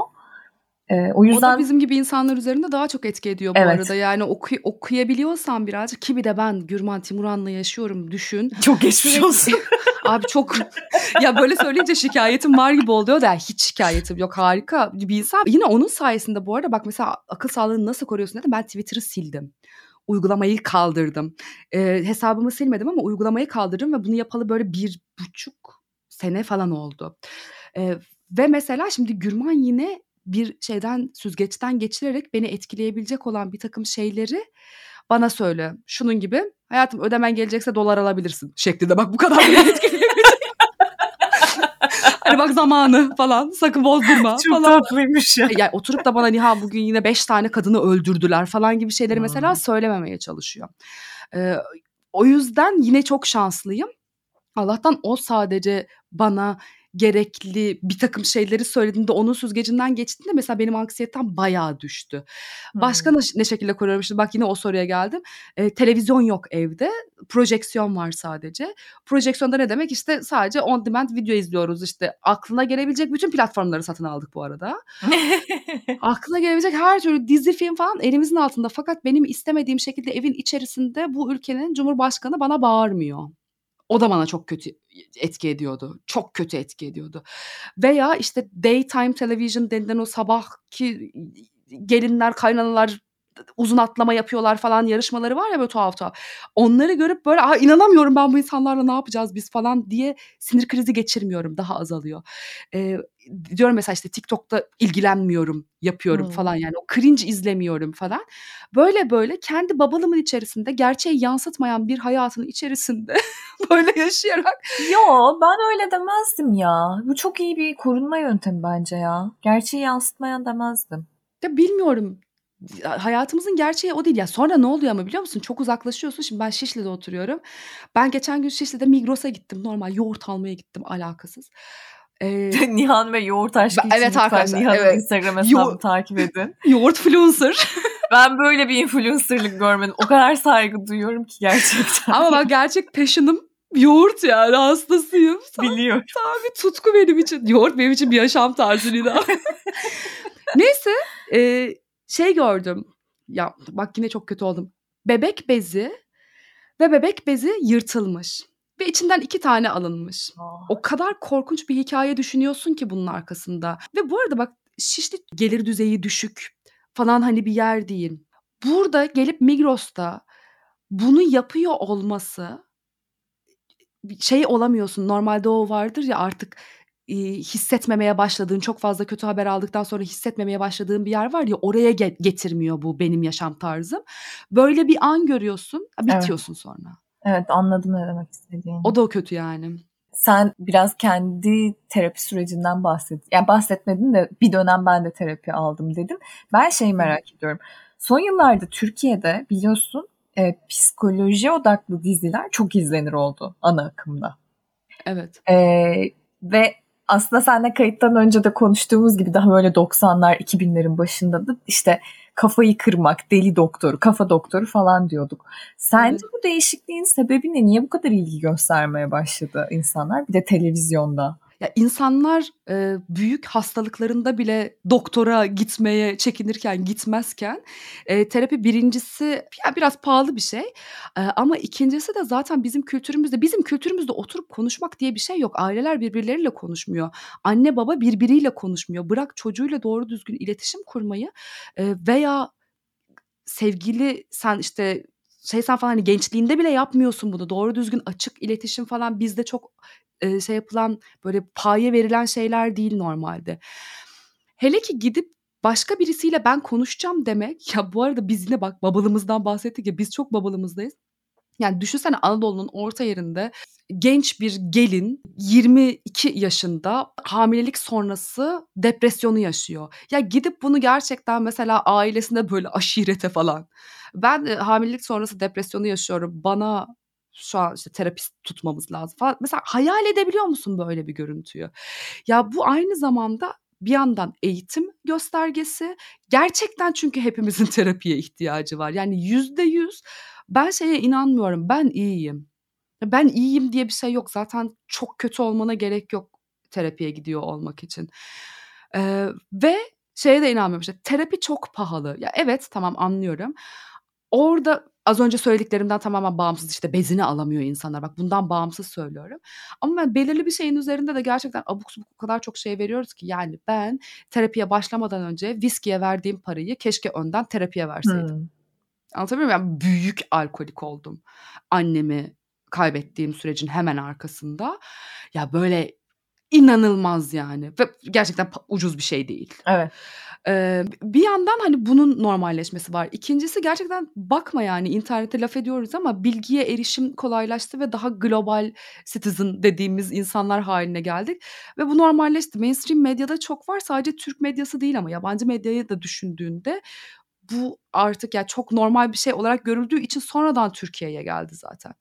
E, o yüzden o da bizim gibi insanlar üzerinde daha çok etki ediyor bu evet. arada. Yani oku, okuyabiliyorsan birazcık ki bir de ben Gürman Timuran'la yaşıyorum düşün. Çok geçmiş olsun. Abi çok ya böyle söyleyince şikayetim var gibi oluyor da hiç şikayetim yok harika bir insan. Yine onun sayesinde bu arada bak mesela akıl sağlığını nasıl koruyorsun dedim ben Twitter'ı sildim uygulamayı kaldırdım. E, hesabımı silmedim ama uygulamayı kaldırdım ve bunu yapalı böyle bir buçuk sene falan oldu. E, ve mesela şimdi Gürman yine bir şeyden süzgeçten geçirerek beni etkileyebilecek olan bir takım şeyleri bana söyle. Şunun gibi hayatım ödemen gelecekse dolar alabilirsin şeklinde. Bak bu kadar beni etkileyebilecek. Hani bak zamanı falan sakın bozdurma Çok falan. tatlıymış ya. Yani oturup da bana Niha bugün yine beş tane kadını öldürdüler falan gibi şeyleri mesela hmm. söylememeye çalışıyor. Ee, o yüzden yine çok şanslıyım. Allah'tan o sadece bana gerekli bir takım şeyleri söylediğinde onun süzgecinden geçtiğinde mesela benim anksiyetem bayağı düştü. Başka Hımm. ne, şekilde koruyorum işte bak yine o soruya geldim. Ee, televizyon yok evde. Projeksiyon var sadece. Projeksiyonda ne demek? İşte sadece on demand video izliyoruz. İşte aklına gelebilecek bütün platformları satın aldık bu arada. aklına gelebilecek her türlü dizi, film falan elimizin altında. Fakat benim istemediğim şekilde evin içerisinde bu ülkenin cumhurbaşkanı bana bağırmıyor. O da bana çok kötü etki ediyordu. Çok kötü etki ediyordu. Veya işte daytime television denilen o sabahki gelinler, kaynanalar uzun atlama yapıyorlar falan yarışmaları var ya böyle tuhaf tuhaf. Onları görüp böyle Aa, inanamıyorum ben bu insanlarla ne yapacağız biz falan diye sinir krizi geçirmiyorum. Daha azalıyor. Ee, diyorum mesela işte TikTok'ta ilgilenmiyorum, yapıyorum Hmm. falan yani o cringe izlemiyorum falan. Böyle böyle kendi babalımın içerisinde gerçeği yansıtmayan bir hayatın içerisinde böyle yaşayarak Yo ben öyle demezdim ya. Bu çok iyi bir korunma yöntemi bence ya. Gerçeği yansıtmayan demezdim. ya bilmiyorum hayatımızın gerçeği o değil ya. Sonra ne oluyor ama biliyor musun? Çok uzaklaşıyorsun. Şimdi ben Şişli'de oturuyorum. Ben geçen gün Şişli'de Migros'a gittim. Normal yoğurt almaya gittim alakasız. Ee, Nihan ve Yoğurt Aşkı Ben- için evet arkadaşlar, Nihan'ın evet. Instagram Yo- hesabını takip edin. yoğurt influencer. Ben böyle bir influencerlık görmedim. O kadar saygı duyuyorum ki gerçekten. ama ben gerçek passion'ım yoğurt yani hastasıyım. Biliyorum. tam bir tutku benim için. Yoğurt benim için bir yaşam tarzı Nida. Neyse e, şey gördüm. Ya bak yine çok kötü oldum. Bebek bezi ve bebek bezi yırtılmış. Ve içinden iki tane alınmış. O kadar korkunç bir hikaye düşünüyorsun ki bunun arkasında. Ve bu arada bak Şişli gelir düzeyi düşük falan hani bir yer değil. Burada gelip Migros'ta bunu yapıyor olması şey olamıyorsun. Normalde o vardır ya artık e, hissetmemeye başladığın çok fazla kötü haber aldıktan sonra hissetmemeye başladığın bir yer var ya oraya ge- getirmiyor bu benim yaşam tarzım. Böyle bir an görüyorsun, bitiyorsun sonra. Evet anladım ne demek istediğini. O da o kötü yani. Sen biraz kendi terapi sürecinden bahset. Yani bahsetmedin de bir dönem ben de terapi aldım dedim. Ben şeyi merak ediyorum. Son yıllarda Türkiye'de biliyorsun e, psikoloji odaklı diziler çok izlenir oldu ana akımda. Evet. E, ve aslında seninle kayıttan önce de konuştuğumuz gibi daha böyle 90'lar 2000'lerin başında da işte kafayı kırmak, deli doktoru, kafa doktoru falan diyorduk. Sence Evet. bu değişikliğin sebebi ne? Niye bu kadar ilgi göstermeye başladı insanlar? Bir de televizyonda. Ya insanlar e, büyük hastalıklarında bile doktora gitmeye çekinirken gitmezken e, terapi birincisi ya biraz pahalı bir şey E, ama ikincisi de zaten bizim kültürümüzde bizim kültürümüzde oturup konuşmak diye bir şey yok. Aileler birbirleriyle konuşmuyor. Anne baba birbiriyle konuşmuyor. Bırak çocuğuyla doğru düzgün iletişim kurmayı e, veya sevgili sen işte şey sen falan hani gençliğinde bile yapmıyorsun bunu. Doğru düzgün açık iletişim falan bizde çok e, şey yapılan böyle paye verilen şeyler değil normalde. Hele ki gidip başka birisiyle ben konuşacağım demek ya bu arada biz yine bak babalımızdan bahsettik ya biz çok babalımızdayız. Yani düşünsene Anadolu'nun orta yerinde genç bir gelin 22 yaşında hamilelik sonrası depresyonu yaşıyor. Ya gidip bunu gerçekten mesela ailesinde böyle aşirete falan. Ben e, hamilelik sonrası depresyonu yaşıyorum. Bana şu an işte terapist tutmamız lazım falan. Mesela hayal edebiliyor musun böyle bir görüntüyü? Ya bu aynı zamanda bir yandan eğitim göstergesi. Gerçekten çünkü hepimizin terapiye ihtiyacı var. Yani yüzde yüz ben şeye inanmıyorum. Ben iyiyim. Ben iyiyim diye bir şey yok. Zaten çok kötü olmana gerek yok terapiye gidiyor olmak için. Ee, ve şeye de inanmıyorum işte terapi çok pahalı. Ya evet tamam anlıyorum. Orada az önce söylediklerimden tamamen bağımsız işte bezini alamıyor insanlar. Bak bundan bağımsız söylüyorum. Ama ben belirli bir şeyin üzerinde de gerçekten abuk subuk o kadar çok şey veriyoruz ki yani ben terapiye başlamadan önce viskiye verdiğim parayı keşke önden terapiye verseydim. Hmm. Anlatabiliyor muyum? Yani büyük alkolik oldum. Annemi kaybettiğim sürecin hemen arkasında. Ya böyle inanılmaz yani. Ve gerçekten ucuz bir şey değil. Evet. Ee, bir yandan hani bunun normalleşmesi var. İkincisi gerçekten bakma yani internete laf ediyoruz ama bilgiye erişim kolaylaştı ve daha global citizen dediğimiz insanlar haline geldik. Ve bu normalleşti. Mainstream medyada çok var. Sadece Türk medyası değil ama yabancı medyayı da düşündüğünde bu artık ya çok normal bir şey olarak görüldüğü için sonradan Türkiye'ye geldi zaten.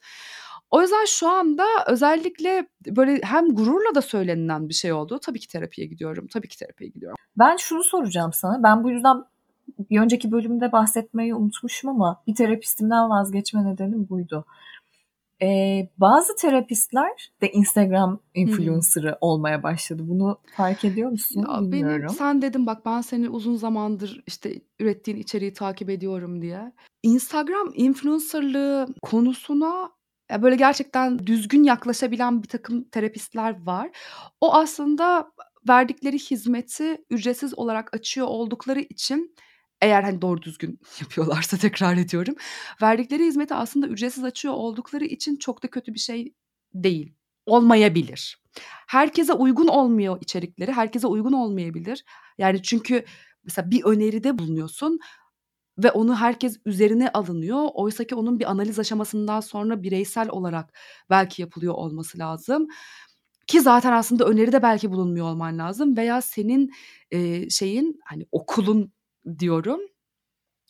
O yüzden şu anda özellikle böyle hem gururla da söylenilen bir şey oldu. Tabii ki terapiye gidiyorum. Tabii ki terapiye gidiyorum. Ben şunu soracağım sana. Ben bu yüzden bir önceki bölümde bahsetmeyi unutmuşum ama bir terapistimden vazgeçme nedenim buydu. Ee, bazı terapistler de Instagram influencer'ı hmm. olmaya başladı. Bunu fark ediyor musun? Ya Bilmiyorum. Benim, sen dedim bak ben seni uzun zamandır işte ürettiğin içeriği takip ediyorum diye. Instagram influencerlığı konusuna böyle gerçekten düzgün yaklaşabilen bir takım terapistler var. O aslında verdikleri hizmeti ücretsiz olarak açıyor oldukları için eğer hani doğru düzgün yapıyorlarsa tekrar ediyorum. Verdikleri hizmeti aslında ücretsiz açıyor oldukları için çok da kötü bir şey değil. Olmayabilir. Herkese uygun olmuyor içerikleri. Herkese uygun olmayabilir. Yani çünkü mesela bir öneride bulunuyorsun ve onu herkes üzerine alınıyor. Oysa ki onun bir analiz aşamasından sonra bireysel olarak belki yapılıyor olması lazım. Ki zaten aslında öneride belki bulunmuyor olman lazım veya senin e, şeyin hani okulun diyorum.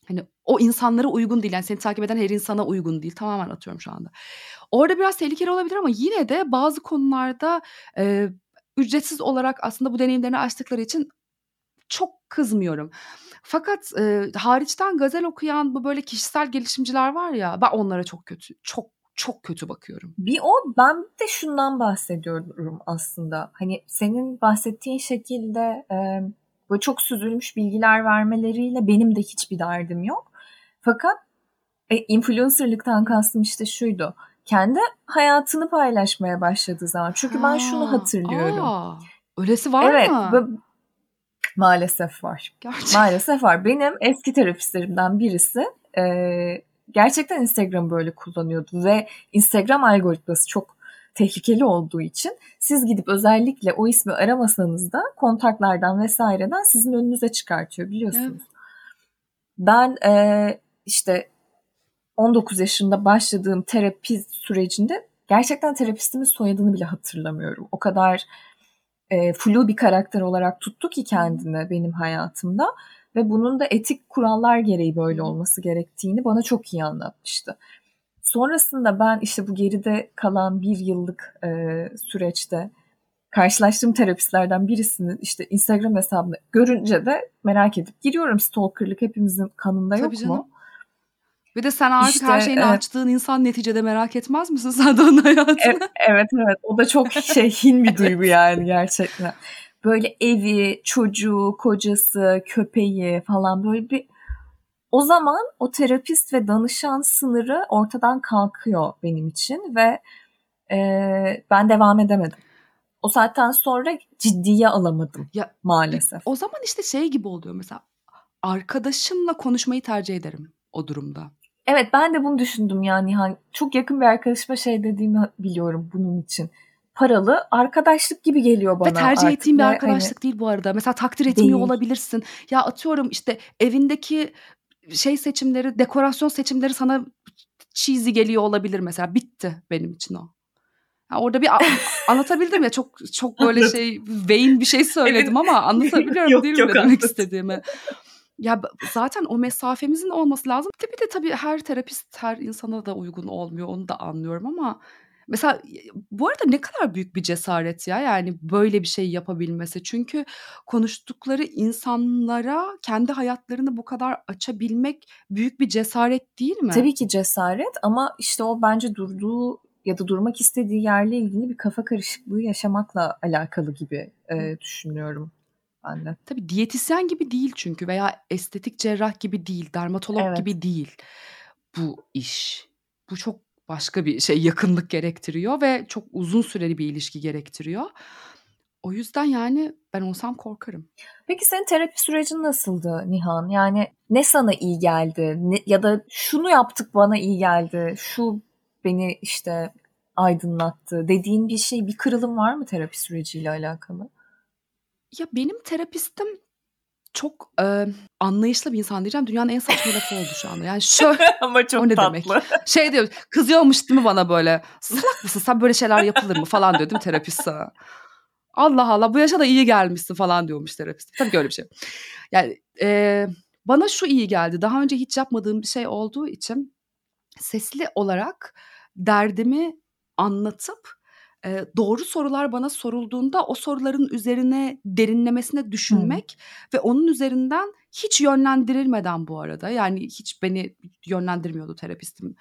Hani o insanlara uygun değil. Yani seni takip eden her insana uygun değil. Tamamen atıyorum şu anda. Orada biraz tehlikeli olabilir ama yine de bazı konularda e, ücretsiz olarak aslında bu deneyimlerini açtıkları için çok kızmıyorum. Fakat e, hariçten gazel okuyan bu böyle kişisel gelişimciler var ya ben onlara çok kötü çok çok kötü bakıyorum. Bir o ben de şundan bahsediyorum aslında. Hani senin bahsettiğin şekilde e, böyle çok süzülmüş bilgiler vermeleriyle benim de hiçbir derdim yok. Fakat e, influencerlıktan kastım işte şuydu. Kendi hayatını paylaşmaya başladığı zaman. Çünkü ben şunu hatırlıyorum. Aa, öylesi var evet, mı? Evet. Maalesef var. Gerçekten. Maalesef var. Benim eski terapistlerimden birisi e, gerçekten Instagram böyle kullanıyordu ve Instagram algoritması çok tehlikeli olduğu için siz gidip özellikle o ismi aramasanız da kontaklardan vesaireden sizin önünüze çıkartıyor biliyorsunuz. Evet. Ben e, işte 19 yaşında başladığım terapi sürecinde gerçekten terapistimin soyadını bile hatırlamıyorum. O kadar e, flu bir karakter olarak tuttu ki kendini benim hayatımda ve bunun da etik kurallar gereği böyle olması gerektiğini bana çok iyi anlatmıştı. Sonrasında ben işte bu geride kalan bir yıllık e, süreçte karşılaştığım terapistlerden birisinin işte Instagram hesabını görünce de merak edip giriyorum. Stalkerlık hepimizin kanında yok canım. mu? Bir de sen artık işte, her şeyini evet. açtığın insan neticede merak etmez misin sen de onun hayatını? Evet, evet evet o da çok şey hin bir duygu yani gerçekten. Böyle evi, çocuğu, kocası, köpeği falan böyle bir o zaman o terapist ve danışan sınırı ortadan kalkıyor benim için ve e, ben devam edemedim. O saatten sonra ciddiye alamadım ya, maalesef. O zaman işte şey gibi oluyor mesela arkadaşımla konuşmayı tercih ederim o durumda. Evet ben de bunu düşündüm yani hani çok yakın bir arkadaşıma şey dediğimi biliyorum bunun için. Paralı arkadaşlık gibi geliyor bana. Ve tercih artık. ettiğim bir arkadaşlık hani... değil bu arada. Mesela takdir etmiyor değil. olabilirsin. Ya atıyorum işte evindeki şey seçimleri, dekorasyon seçimleri sana cheesy geliyor olabilir mesela. Bitti benim için o. Ya orada bir anlatabildim ya çok çok böyle şey vain bir şey söyledim ama anlatabiliyorum yok, değil mi yok, demek anladım. istediğimi. Ya zaten o mesafemizin olması lazım. Bir de tabii her terapist her insana da uygun olmuyor onu da anlıyorum ama Mesela bu arada ne kadar büyük bir cesaret ya yani böyle bir şey yapabilmesi. Çünkü konuştukları insanlara kendi hayatlarını bu kadar açabilmek büyük bir cesaret değil mi? Tabii ki cesaret ama işte o bence durduğu ya da durmak istediği yerle ilgili bir kafa karışıklığı yaşamakla alakalı gibi e, düşünüyorum ben de. Tabii diyetisyen gibi değil çünkü veya estetik cerrah gibi değil, dermatolog evet. gibi değil bu iş. Bu çok başka bir şey yakınlık gerektiriyor ve çok uzun süreli bir ilişki gerektiriyor. O yüzden yani ben olsam korkarım. Peki senin terapi sürecin nasıldı Nihan? Yani ne sana iyi geldi? Ne, ya da şunu yaptık bana iyi geldi. Şu beni işte aydınlattı dediğin bir şey, bir kırılım var mı terapi süreciyle alakalı? Ya benim terapistim çok e, anlayışlı bir insan diyeceğim. Dünyanın en saçma lafı oldu şu anda. Yani şöyle Ama çok o ne tatlı. demek? Şey diyor kızıyormuş değil mi bana böyle? Salak mısın sen böyle şeyler yapılır mı falan diyor değil mi terapist sana? Allah Allah bu yaşa da iyi gelmişsin falan diyormuş terapist. Tabii ki öyle bir şey. Yani e, bana şu iyi geldi. Daha önce hiç yapmadığım bir şey olduğu için sesli olarak derdimi anlatıp e, doğru sorular bana sorulduğunda o soruların üzerine derinlemesine düşünmek hmm. ve onun üzerinden hiç yönlendirilmeden bu arada yani hiç beni yönlendirmiyordu terapistim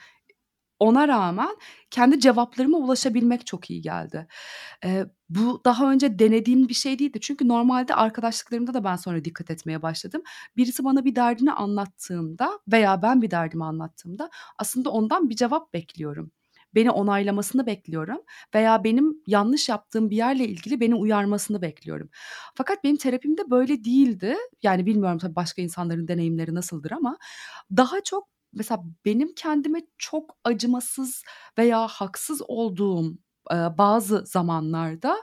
ona rağmen kendi cevaplarıma ulaşabilmek çok iyi geldi. Eee, bu daha önce denediğim bir şey değildi. Çünkü normalde arkadaşlıklarımda da ben sonra dikkat etmeye başladım. Birisi bana bir derdini anlattığında veya ben bir derdimi anlattığımda aslında ondan bir cevap bekliyorum. Beni onaylamasını bekliyorum veya benim yanlış yaptığım bir yerle ilgili beni uyarmasını bekliyorum. Fakat benim terapimde böyle değildi. Yani bilmiyorum tabii başka insanların deneyimleri nasıldır ama daha çok mesela benim kendime çok acımasız veya haksız olduğum bazı zamanlarda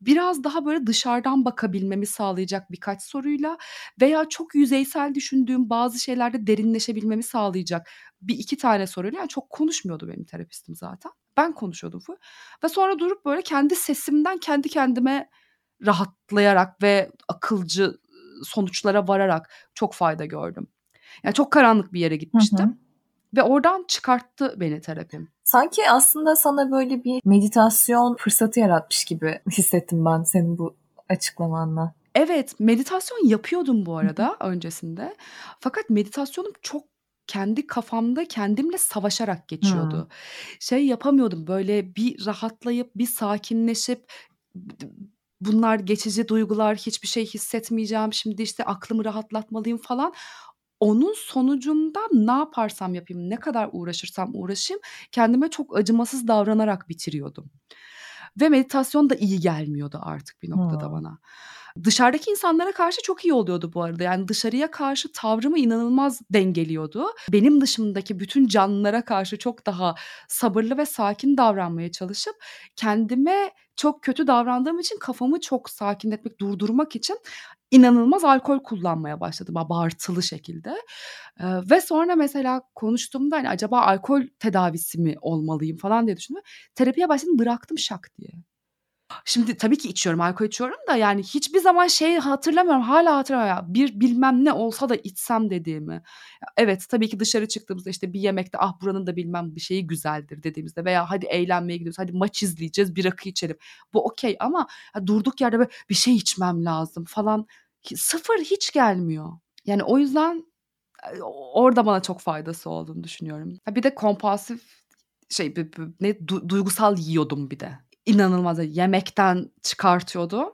biraz daha böyle dışarıdan bakabilmemi sağlayacak birkaç soruyla veya çok yüzeysel düşündüğüm bazı şeylerde derinleşebilmemi sağlayacak bir iki tane soruyla yani çok konuşmuyordu benim terapistim zaten. Ben konuşuyordum bu. Ve sonra durup böyle kendi sesimden kendi kendime rahatlayarak ve akılcı sonuçlara vararak çok fayda gördüm. Yani çok karanlık bir yere gitmiştim. Hı hı. Ve oradan çıkarttı beni terapim. Sanki aslında sana böyle bir meditasyon fırsatı yaratmış gibi hissettim ben senin bu açıklamanla. Evet, meditasyon yapıyordum bu arada öncesinde. Fakat meditasyonum çok kendi kafamda kendimle savaşarak geçiyordu. Hmm. Şey yapamıyordum böyle bir rahatlayıp bir sakinleşip bunlar geçici duygular hiçbir şey hissetmeyeceğim şimdi işte aklımı rahatlatmalıyım falan onun sonucunda ne yaparsam yapayım, ne kadar uğraşırsam uğraşayım kendime çok acımasız davranarak bitiriyordum. Ve meditasyon da iyi gelmiyordu artık bir noktada hmm. bana. Dışarıdaki insanlara karşı çok iyi oluyordu bu arada. Yani dışarıya karşı tavrımı inanılmaz dengeliyordu. Benim dışımdaki bütün canlılara karşı çok daha sabırlı ve sakin davranmaya çalışıp kendime çok kötü davrandığım için kafamı çok sakinletmek, durdurmak için inanılmaz alkol kullanmaya başladım abartılı şekilde. Ee, ve sonra mesela konuştuğumda hani acaba alkol tedavisi mi olmalıyım falan diye düşündüm. Terapiye başladım bıraktım şak diye. Şimdi tabii ki içiyorum, alkol içiyorum da yani hiçbir zaman şey hatırlamıyorum, hala hatırlamıyorum. Bir bilmem ne olsa da içsem dediğimi. Evet, tabii ki dışarı çıktığımızda işte bir yemekte ah buranın da bilmem bir şeyi güzeldir dediğimizde veya hadi eğlenmeye gidiyoruz, hadi maç izleyeceğiz, bir rakı içelim. Bu okey ama ya durduk yerde böyle bir şey içmem lazım falan. Sıfır hiç gelmiyor. Yani o yüzden orada bana çok faydası olduğunu düşünüyorum. Bir de kompulsif şey ne duygusal yiyordum bir de inanılmaz yemekten çıkartıyordum.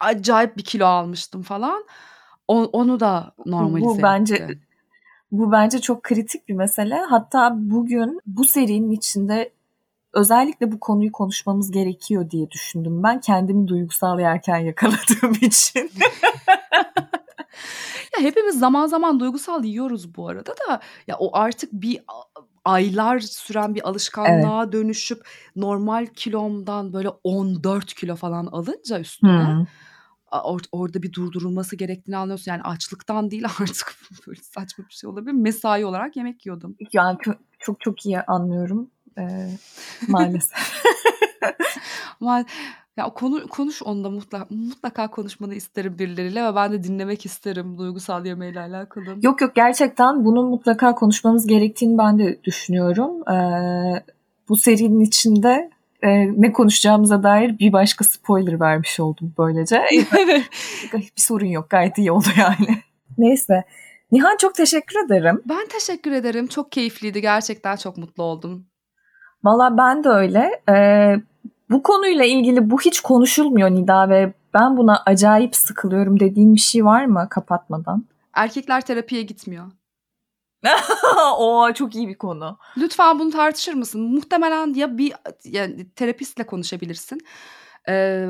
Acayip bir kilo almıştım falan. O, onu da normalize Bu bence etti. bu bence çok kritik bir mesele. Hatta bugün bu serinin içinde özellikle bu konuyu konuşmamız gerekiyor diye düşündüm ben. Kendimi duygusal yerken yakaladığım için. ya hepimiz zaman zaman duygusal yiyoruz bu arada da ya o artık bir aylar süren bir alışkanlığa evet. dönüşüp normal kilomdan böyle 14 kilo falan alınca üstüne hmm. or, orada bir durdurulması gerektiğini anlıyorsun. Yani açlıktan değil artık böyle saçma bir şey olabilir. Mesai olarak yemek yiyordum. Yani çok çok, çok iyi anlıyorum ee, maalesef. Ya konu konuş onda mutlaka mutlaka konuşmanı isterim birileriyle ve ben de dinlemek isterim duygusal yemeğiyle alakalı. Yok yok gerçekten bunun mutlaka konuşmamız gerektiğini ben de düşünüyorum. Ee, bu serinin içinde e, ne konuşacağımıza dair bir başka spoiler vermiş oldum böylece. bir sorun yok gayet iyi oldu yani. Neyse. Nihan çok teşekkür ederim. Ben teşekkür ederim. Çok keyifliydi. Gerçekten çok mutlu oldum. Valla ben de öyle. Ee, bu konuyla ilgili bu hiç konuşulmuyor Nida ve ben buna acayip sıkılıyorum dediğin bir şey var mı kapatmadan? Erkekler terapiye gitmiyor. o çok iyi bir konu. Lütfen bunu tartışır mısın? Muhtemelen ya bir yani terapistle konuşabilirsin. Ee,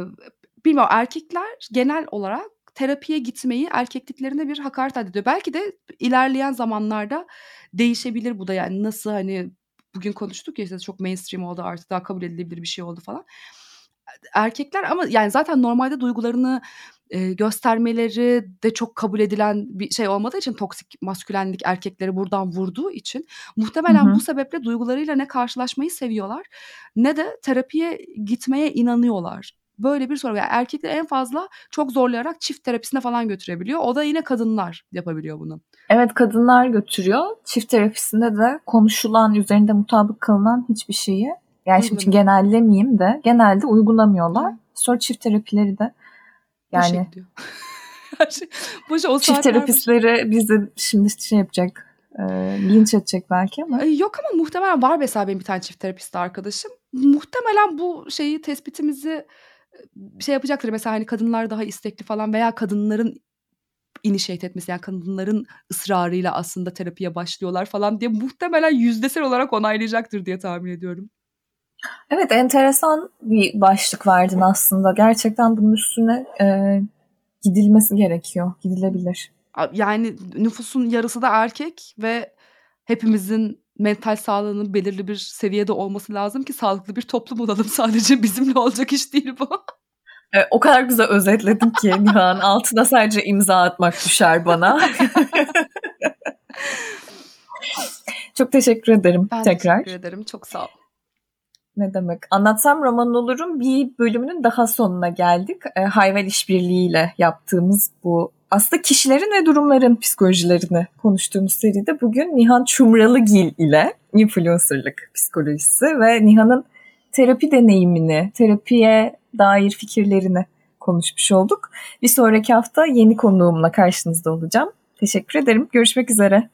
bilmiyorum erkekler genel olarak terapiye gitmeyi erkekliklerine bir hakaret ediyor. Belki de ilerleyen zamanlarda değişebilir bu da yani nasıl hani bugün konuştuk ya işte çok mainstream oldu artık daha kabul edilebilir bir şey oldu falan. Erkekler ama yani zaten normalde duygularını e, göstermeleri de çok kabul edilen bir şey olmadığı için toksik maskülenlik erkekleri buradan vurduğu için muhtemelen hı hı. bu sebeple duygularıyla ne karşılaşmayı seviyorlar ne de terapiye gitmeye inanıyorlar. Böyle bir soru. Yani erkekler en fazla çok zorlayarak çift terapisine falan götürebiliyor. O da yine kadınlar yapabiliyor bunu. Evet kadınlar götürüyor. Çift terapisinde de konuşulan, üzerinde mutabık kalınan hiçbir şeyi Yani şimdi genellemeyeyim de genelde uygulamıyorlar. Sonra çift terapileri de yani Boşa gidiyor. Her şey, o çift boşa- terapistleri bizi şimdi şey yapacak. E, linç edecek belki ama. Ay, Yok ama muhtemelen var mesela benim bir tane çift terapist arkadaşım. Muhtemelen bu şeyi tespitimizi e, şey yapacaktır. Mesela hani kadınlar daha istekli falan veya kadınların initiate etmesi yani kadınların ısrarıyla aslında terapiye başlıyorlar falan diye muhtemelen yüzdesel olarak onaylayacaktır diye tahmin ediyorum. Evet enteresan bir başlık verdin aslında. Gerçekten bunun üstüne e, gidilmesi gerekiyor. Gidilebilir. Yani nüfusun yarısı da erkek ve hepimizin mental sağlığının belirli bir seviyede olması lazım ki sağlıklı bir toplum olalım. Sadece bizimle olacak iş değil bu. E, o kadar güzel özetledin ki Nihan. Altına sadece imza atmak düşer bana. Çok teşekkür ederim Ben tekrar. teşekkür ederim. Çok sağ ol. Ne demek? Anlatsam roman olurum bir bölümünün daha sonuna geldik. E, hayvan işbirliğiyle yaptığımız bu aslında kişilerin ve durumların psikolojilerini konuştuğumuz seride bugün Nihan Çumralıgil ile influencerlık psikolojisi ve Nihan'ın terapi deneyimini, terapiye dair fikirlerini konuşmuş olduk. Bir sonraki hafta yeni konuğumla karşınızda olacağım. Teşekkür ederim. Görüşmek üzere.